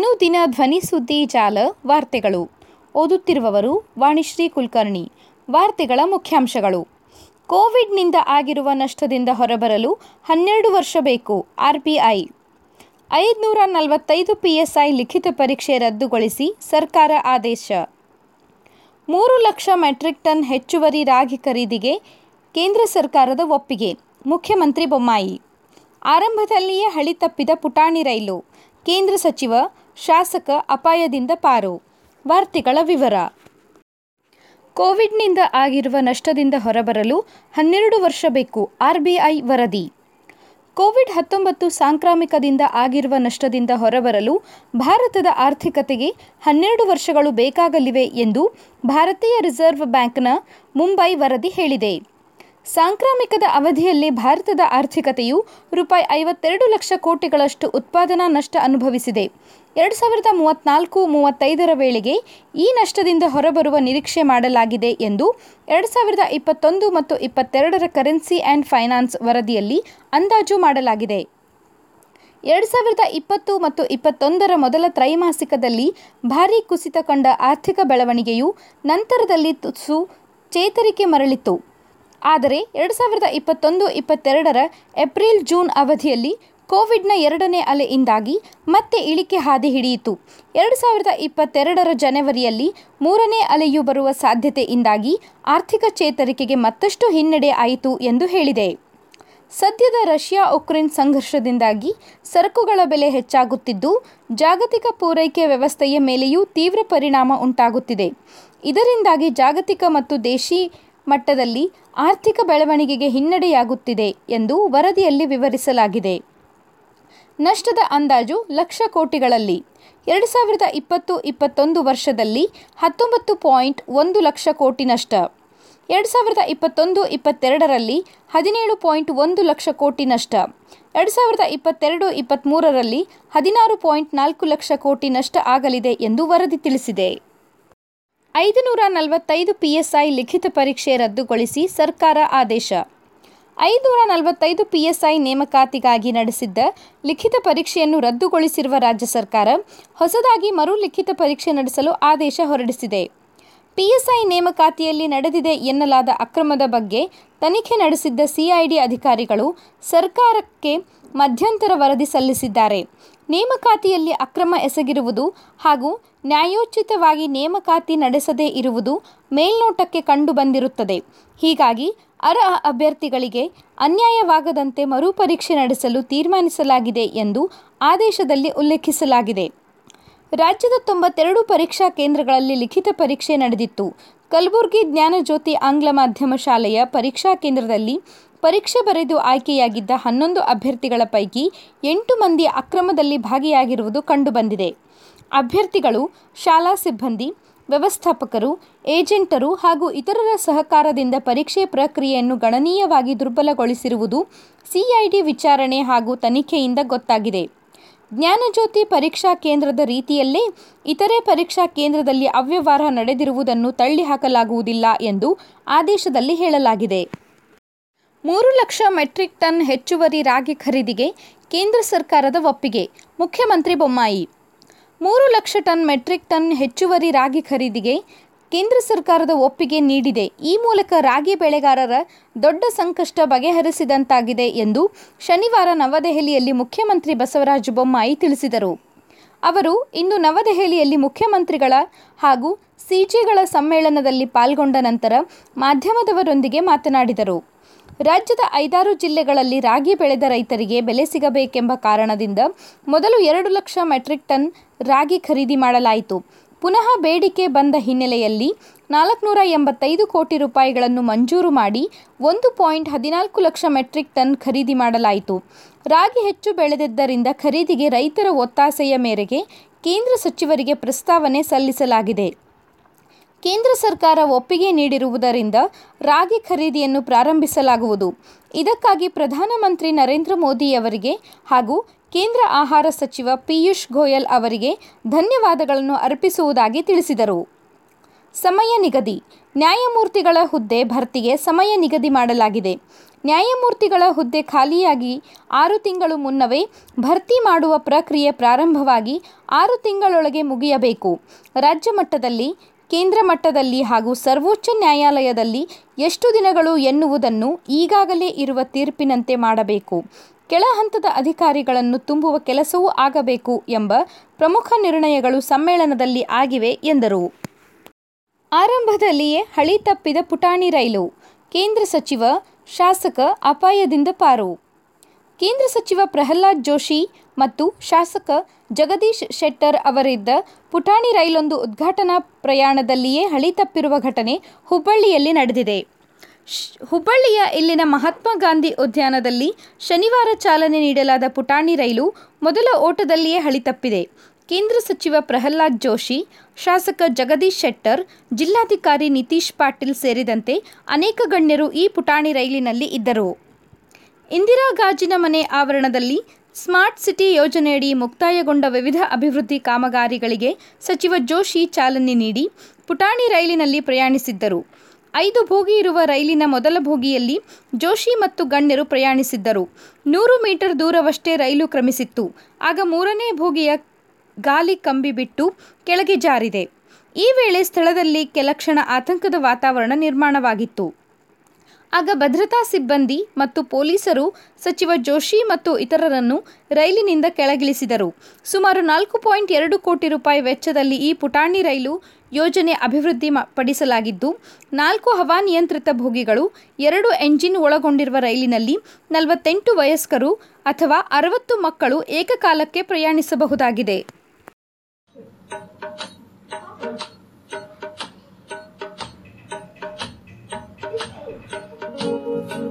ಅನುದಿನ ಧ್ವನಿ ಸುದ್ದಿ ಜಾಲ ವಾರ್ತೆಗಳು. ಓದುತ್ತಿರುವವರು ವಾಣಿಶ್ರೀ ಕುಲಕರ್ಣಿ. ವಾರ್ತೆಗಳ ಮುಖ್ಯಾಂಶಗಳು. ಕೋವಿಡ್ನಿಂದ ಆಗಿರುವ ನಷ್ಟದಿಂದ ಹೊರಬರಲು ಹನ್ನೆರಡು ವರ್ಷ ಬೇಕು, ಆರ್ಬಿಐ. ಐದುನೂರ ನಲವತ್ತೈದು ಪಿಎಸ್ಐ ಲಿಖಿತ ಪರೀಕ್ಷೆ ರದ್ದುಗೊಳಿಸಿ ಸರ್ಕಾರ ಆದೇಶ. ಮೂರು ಲಕ್ಷ ಮೆಟ್ರಿಕ್ ಟನ್ ಹೆಚ್ಚುವರಿ ರಾಗಿ ಖರೀದಿಗೆ ಕೇಂದ್ರ ಸರ್ಕಾರದ ಒಪ್ಪಿಗೆ, ಮುಖ್ಯಮಂತ್ರಿ ಬೊಮ್ಮಾಯಿ. ಆರಂಭದಲ್ಲಿಯೇ ಹಳಿ ತಪ್ಪಿದ ಪುಟಾಣಿ ರೈಲು. ಕೇಂದ್ರ ಸಚಿವ ಶಾಸಕ ಅಪಾಯದಿಂದ ಪಾರು. ವಾರ್ತೆಗಳ ವಿವರ. ಕೋವಿಡ್ನಿಂದ ಆಗಿರುವ ನಷ್ಟದಿಂದ ಹೊರಬರಲು ಹನ್ನೆರಡು ವರ್ಷ ಬೇಕು ಆರ್ಬಿಐ ವರದಿ. ಕೋವಿಡ್ ಹತ್ತೊಂಬತ್ತು ಸಾಂಕ್ರಾಮಿಕದಿಂದ ಆಗಿರುವ ನಷ್ಟದಿಂದ ಹೊರಬರಲು ಭಾರತದ ಆರ್ಥಿಕತೆಗೆ ಹನ್ನೆರಡು ವರ್ಷಗಳು ಬೇಕಾಗಲಿವೆ ಎಂದು ಭಾರತೀಯ ರಿಸರ್ವ್ ಬ್ಯಾಂಕ್ನ ಮುಂಬೈ ವರದಿ ಹೇಳಿದೆ. ಸಾಂಕ್ರಾಮಿಕದ ಅವಧಿಯಲ್ಲಿ ಭಾರತದ ಆರ್ಥಿಕತೆಯು ರೂಪಾಯಿ ಐವತ್ತೆರಡು ಲಕ್ಷ ಕೋಟಿಗಳಷ್ಟು ಉತ್ಪಾದನಾ ನಷ್ಟ ಅನುಭವಿಸಿದೆ. ಎರಡು ಸಾವಿರದ ಮೂವತ್ತ್ನಾಲ್ಕು ಮೂವತ್ತೈದರ ವೇಳೆಗೆ ಈ ನಷ್ಟದಿಂದ ಹೊರಬರುವ ನಿರೀಕ್ಷೆ ಮಾಡಲಾಗಿದೆ ಎಂದು ಎರಡು ಸಾವಿರದ ಇಪ್ಪತ್ತೊಂದು ಮತ್ತು ಇಪ್ಪತ್ತೆರಡರ ಕರೆನ್ಸಿ ಆ್ಯಂಡ್ ಫೈನಾನ್ಸ್ ವರದಿಯಲ್ಲಿ ಅಂದಾಜು ಮಾಡಲಾಗಿದೆ. ಎರಡು ಸಾವಿರದ ಇಪ್ಪತ್ತು ಮತ್ತು ಇಪ್ಪತ್ತೊಂದರ ಮೊದಲ ತ್ರೈಮಾಸಿಕದಲ್ಲಿ ಭಾರೀ ಕುಸಿತ ಕಂಡ ಆರ್ಥಿಕ ಬೆಳವಣಿಗೆಯು ನಂತರದಲ್ಲಿ ತುಸು ಚೇತರಿಕೆ ಮರಳಿತು. ಆದರೆ ಎರಡು ಸಾವಿರದ ಇಪ್ಪತ್ತೊಂದು, ಇಪ್ಪತ್ತೆರಡರ ಏಪ್ರಿಲ್, ಜೂನ್ ಅವಧಿಯಲ್ಲಿ ಕೋವಿಡ್ನ ಎರಡನೇ ಅಲೆಯಿಂದಾಗಿ ಮತ್ತೆ ಇಳಿಕೆ ಹಾದಿ ಹಿಡಿಯಿತು. ಎರಡು ಸಾವಿರದ ಇಪ್ಪತ್ತೆರಡರ ಜನವರಿಯಲ್ಲಿ ಮೂರನೇ ಅಲೆಯು ಬರುವ ಸಾಧ್ಯತೆಯಿಂದಾಗಿ ಆರ್ಥಿಕ ಚೇತರಿಕೆಗೆ ಮತ್ತಷ್ಟು ಹಿನ್ನಡೆ ಆಯಿತು ಎಂದು ಹೇಳಿದೆ. ಸದ್ಯದ ರಷ್ಯಾ ಉಕ್ರೇನ್ ಸಂಘರ್ಷದಿಂದಾಗಿ ಸರಕುಗಳ ಬೆಲೆ ಹೆಚ್ಚಾಗುತ್ತಿದ್ದು, ಜಾಗತಿಕ ಪೂರೈಕೆ ವ್ಯವಸ್ಥೆಯ ಮೇಲೆಯೂ ತೀವ್ರ ಪರಿಣಾಮ ಉಂಟಾಗುತ್ತಿದೆ. ಇದರಿಂದಾಗಿ ಜಾಗತಿಕ ಮತ್ತು ದೇಶಿ ಮಟ್ಟದಲ್ಲಿ ಆರ್ಥಿಕ ಬೆಳವಣಿಗೆಗೆ ಹಿನ್ನಡೆಯಾಗುತ್ತಿದೆ ಎಂದು ವರದಿಯಲ್ಲಿ ವಿವರಿಸಲಾಗಿದೆ. ನಷ್ಟದ ಅಂದಾಜು ಲಕ್ಷ ಕೋಟಿಗಳಲ್ಲಿ. ಎರಡು ಸಾವಿರದ ಇಪ್ಪತ್ತು ಇಪ್ಪತ್ತೊಂದು ವರ್ಷದಲ್ಲಿ ಹತ್ತೊಂಬತ್ತು ಪಾಯಿಂಟ್ ಒಂದು ಲಕ್ಷ ಕೋಟಿ ನಷ್ಟ. ಎರಡು ಸಾವಿರದ ಇಪ್ಪತ್ತೊಂದು ಇಪ್ಪತ್ತೆರಡರಲ್ಲಿ ಹದಿನೇಳು ಪಾಯಿಂಟ್ ಒಂದು ಲಕ್ಷ ಕೋಟಿ ನಷ್ಟ. ಎರಡು ಸಾವಿರದ ಇಪ್ಪತ್ತೆರಡು ಇಪ್ಪತ್ತ್ಮೂರರಲ್ಲಿ ಹದಿನಾರು ಪಾಯಿಂಟ್ ನಾಲ್ಕು ಲಕ್ಷ ಕೋಟಿ ನಷ್ಟ ಆಗಲಿದೆ ಎಂದು ವರದಿ ತಿಳಿಸಿದೆ. ಐದುನೂರ ನಲವತ್ತೈದು ಪಿಎಸ್ಐ ಲಿಖಿತ ಪರೀಕ್ಷೆ ರದ್ದುಗೊಳಿಸಿ ಸರ್ಕಾರ ಆದೇಶ. ಐದುನೂರ ನಲವತ್ತೈದು ಪಿಎಸ್ಐ ನೇಮಕಾತಿಗಾಗಿ ನಡೆಸಿದ್ದ ಲಿಖಿತ ಪರೀಕ್ಷೆಯನ್ನು ರದ್ದುಗೊಳಿಸಿರುವ ರಾಜ್ಯ ಸರ್ಕಾರ ಹೊಸದಾಗಿ ಮರು ಲಿಖಿತ ಪರೀಕ್ಷೆ ನಡೆಸಲು ಆದೇಶ ಹೊರಡಿಸಿದೆ. ಪಿಎಸ್ಐ ನೇಮಕಾತಿಯಲ್ಲಿ ನಡೆದಿದೆ ಎನ್ನಲಾದ ಅಕ್ರಮದ ಬಗ್ಗೆ ತನಿಖೆ ನಡೆಸಿದ್ದ ಸಿಐಡಿ ಅಧಿಕಾರಿಗಳು ಸರ್ಕಾರಕ್ಕೆ ಮಧ್ಯಂತರ ವರದಿ ಸಲ್ಲಿಸಿದ್ದಾರೆ. ನೇಮಕಾತಿಯಲ್ಲಿ ಅಕ್ರಮ ಎಸಗಿರುವುದು ಹಾಗೂ ನ್ಯಾಯೋಚಿತವಾಗಿ ನೇಮಕಾತಿ ನಡೆಸದೇ ಇರುವುದು ಮೇಲ್ನೋಟಕ್ಕೆ ಕಂಡುಬಂದಿರುತ್ತದೆ ಹೀಗಾಗಿ ಅರ್ಹ ಅಭ್ಯರ್ಥಿಗಳಿಗೆ ಅನ್ಯಾಯವಾಗದಂತೆ ಮರುಪರೀಕ್ಷೆ ನಡೆಸಲು ತೀರ್ಮಾನಿಸಲಾಗಿದೆ ಎಂದು ಆದೇಶದಲ್ಲಿ ಉಲ್ಲೇಖಿಸಲಾಗಿದೆ. ರಾಜ್ಯದ ತೊಂಬತ್ತೆರಡು ಪರೀಕ್ಷಾ ಕೇಂದ್ರಗಳಲ್ಲಿ ಲಿಖಿತ ಪರೀಕ್ಷೆ ನಡೆದಿತ್ತು. ಕಲಬುರಗಿ ಜ್ಞಾನಜ್ಯೋತಿ ಆಂಗ್ಲ ಮಾಧ್ಯಮ ಶಾಲೆಯ ಪರೀಕ್ಷಾ ಕೇಂದ್ರದಲ್ಲಿ ಪರೀಕ್ಷೆ ಬರೆದು ಆಯ್ಕೆಯಾಗಿದ್ದ ಹನ್ನೊಂದು ಅಭ್ಯರ್ಥಿಗಳ ಪೈಕಿ ಎಂಟು ಮಂದಿ ಅಕ್ರಮದಲ್ಲಿ ಭಾಗಿಯಾಗಿರುವುದು ಕಂಡುಬಂದಿದೆ. ಅಭ್ಯರ್ಥಿಗಳು, ಶಾಲಾ ಸಿಬ್ಬಂದಿ, ವ್ಯವಸ್ಥಾಪಕರು, ಏಜೆಂಟರು ಹಾಗೂ ಇತರರ ಸಹಕಾರದಿಂದ ಪರೀಕ್ಷೆ ಪ್ರಕ್ರಿಯೆಯನ್ನು ಗಣನೀಯವಾಗಿ ದುರ್ಬಲಗೊಳಿಸಿರುವುದು ಸಿಐಡಿ ವಿಚಾರಣೆ ಹಾಗೂ ತನಿಖೆಯಿಂದ ಗೊತ್ತಾಗಿದೆ. ಜ್ಞಾನಜ್ಯೋತಿ ಪರೀಕ್ಷಾ ಕೇಂದ್ರದ ರೀತಿಯಲ್ಲೇ ಇತರೆ ಪರೀಕ್ಷಾ ಕೇಂದ್ರದಲ್ಲಿ ಅವ್ಯವಹಾರ ನಡೆದಿರುವುದನ್ನು ತಳ್ಳಿಹಾಕಲಾಗುವುದಿಲ್ಲ ಎಂದು ಆದೇಶದಲ್ಲಿ ಹೇಳಲಾಗಿದೆ. ಮೂರು ಲಕ್ಷ ಮೆಟ್ರಿಕ್ ಟನ್ ಹೆಚ್ಚುವರಿ ರಾಗಿ ಖರೀದಿಗೆ ಕೇಂದ್ರ ಸರ್ಕಾರದ ಒಪ್ಪಿಗೆ. ಮುಖ್ಯಮಂತ್ರಿ ಬೊಮ್ಮಾಯಿ. ಮೂರು ಲಕ್ಷ ಟನ್ ಮೆಟ್ರಿಕ್ ಟನ್ ಹೆಚ್ಚುವರಿ ರಾಗಿ ಖರೀದಿಗೆ ಕೇಂದ್ರ ಸರ್ಕಾರದ ಒಪ್ಪಿಗೆ ನೀಡಿದೆ. ಈ ಮೂಲಕ ರಾಗಿ ಬೆಳೆಗಾರರ ದೊಡ್ಡ ಸಂಕಷ್ಟ ಬಗೆಹರಿಸಿದಂತಾಗಿದೆ ಎಂದು ಶನಿವಾರ ನವದೆಹಲಿಯಲ್ಲಿ ಮುಖ್ಯಮಂತ್ರಿ ಬಸವರಾಜ ಬೊಮ್ಮಾಯಿ ತಿಳಿಸಿದರು. ಅವರು ಇಂದು ನವದೆಹಲಿಯಲ್ಲಿ ಮುಖ್ಯಮಂತ್ರಿಗಳ ಹಾಗೂ ಸಿಜಿಗಳ ಸಮ್ಮೇಳನದಲ್ಲಿ ಪಾಲ್ಗೊಂಡ ನಂತರ ಮಾಧ್ಯಮದವರೊಂದಿಗೆ ಮಾತನಾಡಿದರು. ರಾಜ್ಯದ ಐದಾರು ಜಿಲ್ಲೆಗಳಲ್ಲಿ ರಾಗಿ ಬೆಳೆದ ರೈತರಿಗೆ ಬೆಲೆ ಸಿಗಬೇಕೆಂಬ ಕಾರಣದಿಂದ ಮೊದಲು ಎರಡು ಲಕ್ಷ ಮೆಟ್ರಿಕ್ ಟನ್ ರಾಗಿ ಖರೀದಿ ಮಾಡಲಾಯಿತು. ಪುನಃ ಬೇಡಿಕೆ ಬಂದ ಹಿನ್ನೆಲೆಯಲ್ಲಿ ನಾಲ್ಕುನೂರ ಎಂಬತ್ತೈದು ಕೋಟಿ ರೂಪಾಯಿಗಳನ್ನು ಮಂಜೂರು ಮಾಡಿ ಒಂದು ಪಾಯಿಂಟ್ ಹದಿನಾಲ್ಕು ಲಕ್ಷ ಮೆಟ್ರಿಕ್ ಟನ್ ಖರೀದಿ ಮಾಡಲಾಯಿತು. ರಾಗಿ ಹೆಚ್ಚು ಬೆಳೆದಿದ್ದರಿಂದ ಖರೀದಿಗೆ ರೈತರ ಒತ್ತಾಸೆಯ ಮೇರೆಗೆ ಕೇಂದ್ರ ಸಚಿವರಿಗೆ ಪ್ರಸ್ತಾವನೆ ಸಲ್ಲಿಸಲಾಗಿದೆ. ಕೇಂದ್ರ ಸರ್ಕಾರ ಒಪ್ಪಿಗೆ ನೀಡಿರುವುದರಿಂದ ರಾಗಿ ಖರೀದಿಯನ್ನು ಪ್ರಾರಂಭಿಸಲಾಗುವುದು. ಇದಕ್ಕಾಗಿ ಪ್ರಧಾನಮಂತ್ರಿ ನರೇಂದ್ರ ಮೋದಿಯವರಿಗೆ ಹಾಗೂ ಕೇಂದ್ರ ಆಹಾರ ಸಚಿವ ಪಿಯೂಷ್ ಗೋಯಲ್ ಅವರಿಗೆ ಧನ್ಯವಾದಗಳನ್ನು ಅರ್ಪಿಸುವುದಾಗಿ ತಿಳಿಸಿದರು. ಸಮಯ ನಿಗದಿ. ನ್ಯಾಯಮೂರ್ತಿಗಳ ಹುದ್ದೆ ಭರ್ತಿಗೆ ಸಮಯ ನಿಗದಿ ಮಾಡಲಾಗಿದೆ. ನ್ಯಾಯಮೂರ್ತಿಗಳ ಹುದ್ದೆ ಖಾಲಿಯಾಗಿ ಆರು ತಿಂಗಳು ಮುನ್ನವೇ ಭರ್ತಿ ಮಾಡುವ ಪ್ರಕ್ರಿಯೆ ಪ್ರಾರಂಭವಾಗಿ ಆರು ತಿಂಗಳೊಳಗೆ ಮುಗಿಯಬೇಕು. ರಾಜ್ಯ ಮಟ್ಟದಲ್ಲಿ ಕೇಂದ್ರ ಮಟ್ಟದಲ್ಲಿ ಹಾಗೂ ಸರ್ವೋಚ್ಚ ನ್ಯಾಯಾಲಯದಲ್ಲಿ ಎಷ್ಟು ದಿನಗಳು ಎನ್ನುವುದನ್ನು ಈಗಾಗಲೇ ಇರುವ ತೀರ್ಪಿನಂತೆ ಮಾಡಬೇಕು. ಕೆಳ ಹಂತದ ಅಧಿಕಾರಿಗಳನ್ನು ತುಂಬುವ ಕೆಲಸವೂ ಆಗಬೇಕು ಎಂಬ ಪ್ರಮುಖ ನಿರ್ಣಯಗಳು ಸಮ್ಮೇಳನದಲ್ಲಿ ಆಗಿವೆ ಎಂದರು. ಆರಂಭದಲ್ಲಿಯೇ ಹಳಿ ತಪ್ಪಿದ ಪುಟಾಣಿ ರೈಲು, ಕೇಂದ್ರ ಸಚಿವ, ಶಾಸಕ ಅಪಾಯದಿಂದ ಪಾರು. ಕೇಂದ್ರ ಸಚಿವ ಪ್ರಹ್ಲಾದ್ ಜೋಶಿ ಮತ್ತು ಶಾಸಕ ಜಗದೀಶ್ ಶೆಟ್ಟರ್ ಅವರಿದ್ದ ಪುಟಾಣಿ ರೈಲೊಂದು ಉದ್ಘಾಟನಾ ಪ್ರಯಾಣದಲ್ಲಿಯೇ ಹಳಿ ತಪ್ಪಿರುವ ಘಟನೆ ಹುಬ್ಬಳ್ಳಿಯಲ್ಲಿ ನಡೆದಿದೆ. ಹುಬ್ಬಳ್ಳಿಯ ಇಲ್ಲಿನ ಮಹಾತ್ಮ ಗಾಂಧಿ ಉದ್ಯಾನದಲ್ಲಿ ಶನಿವಾರ ಚಾಲನೆ ನೀಡಲಾದ ಪುಟಾಣಿ ರೈಲು ಮೊದಲ ಓಟದಲ್ಲಿಯೇ ಹಳಿ ತಪ್ಪಿದೆ ಕೇಂದ್ರ ಸಚಿವ ಪ್ರಹ್ಲಾದ್ ಜೋಶಿ, ಶಾಸಕ ಜಗದೀಶ್ ಶೆಟ್ಟರ್, ಜಿಲ್ಲಾಧಿಕಾರಿ ನಿತೀಶ್ ಪಾಟೀಲ್ ಸೇರಿದಂತೆ ಅನೇಕ ಗಣ್ಯರು ಈ ಪುಟಾಣಿ ರೈಲಿನಲ್ಲಿ ಇದ್ದರು. ಇಂದಿರಾ ಗಾಜಿನ ಮನೆ ಆವರಣದಲ್ಲಿ ಸ್ಮಾರ್ಟ್ ಸಿಟಿ ಯೋಜನೆಯಡಿ ಮುಕ್ತಾಯಗೊಂಡ ವಿವಿಧ ಅಭಿವೃದ್ಧಿ ಕಾಮಗಾರಿಗಳಿಗೆ ಸಚಿವ ಜೋಶಿ ಚಾಲನೆ ನೀಡಿ ಪುಟಾಣಿ ರೈಲಿನಲ್ಲಿ ಪ್ರಯಾಣಿಸಿದ್ದರು. ಐದು ಬೋಗಿ ಇರುವ ರೈಲಿನ ಮೊದಲ ಬೋಗಿಯಲ್ಲಿ ಜೋಶಿ ಮತ್ತು ಗಣ್ಯರು ಪ್ರಯಾಣಿಸಿದ್ದರು. ನೂರು ಮೀಟರ್ ದೂರವಷ್ಟೇ ರೈಲು ಕ್ರಮಿಸಿತ್ತು. ಆಗ ಮೂರನೇ ಬೋಗಿಯ ಗಾಲಿ ಕಂಬಿ ಬಿಟ್ಟು ಕೆಳಗೆ ಜಾರಿದೆ. ಈ ವೇಳೆ ಸ್ಥಳದಲ್ಲಿ ಕೆಲಕ್ಷಣ ಆತಂಕದ ವಾತಾವರಣ ನಿರ್ಮಾಣವಾಗಿತ್ತು. ಆಗ ಭದ್ರತಾ ಸಿಬ್ಬಂದಿ ಮತ್ತು ಪೊಲೀಸರು ಸಚಿವ ಜೋಶಿ ಮತ್ತು ಇತರರನ್ನು ರೈಲಿನಿಂದ ಕೆಳಗಿಳಿಸಿದರು. ಸುಮಾರು ನಾಲ್ಕು ಪಾಯಿಂಟ್ ಎರಡು ಕೋಟಿ ರೂಪಾಯಿ ವೆಚ್ಚದಲ್ಲಿ ಈ ಪುಟಾಣಿ ರೈಲು ಯೋಜನೆ ಅಭಿವೃದ್ಧಿ ಪಡಿಸಲಾಗಿದ್ದು, ನಾಲ್ಕು ಹವಾನಿಯಂತ್ರಿತ ಭೋಗಿಗಳು, ಎರಡು ಎಂಜಿನ್ ಒಳಗೊಂಡಿರುವ ರೈಲಿನಲ್ಲಿ ನಲವತ್ತೆಂಟು ವಯಸ್ಕರು ಅಥವಾ ಅರವತ್ತು ಮಕ್ಕಳು ಏಕಕಾಲಕ್ಕೆ ಪ್ರಯಾಣಿಸಬಹುದಾಗಿದೆ.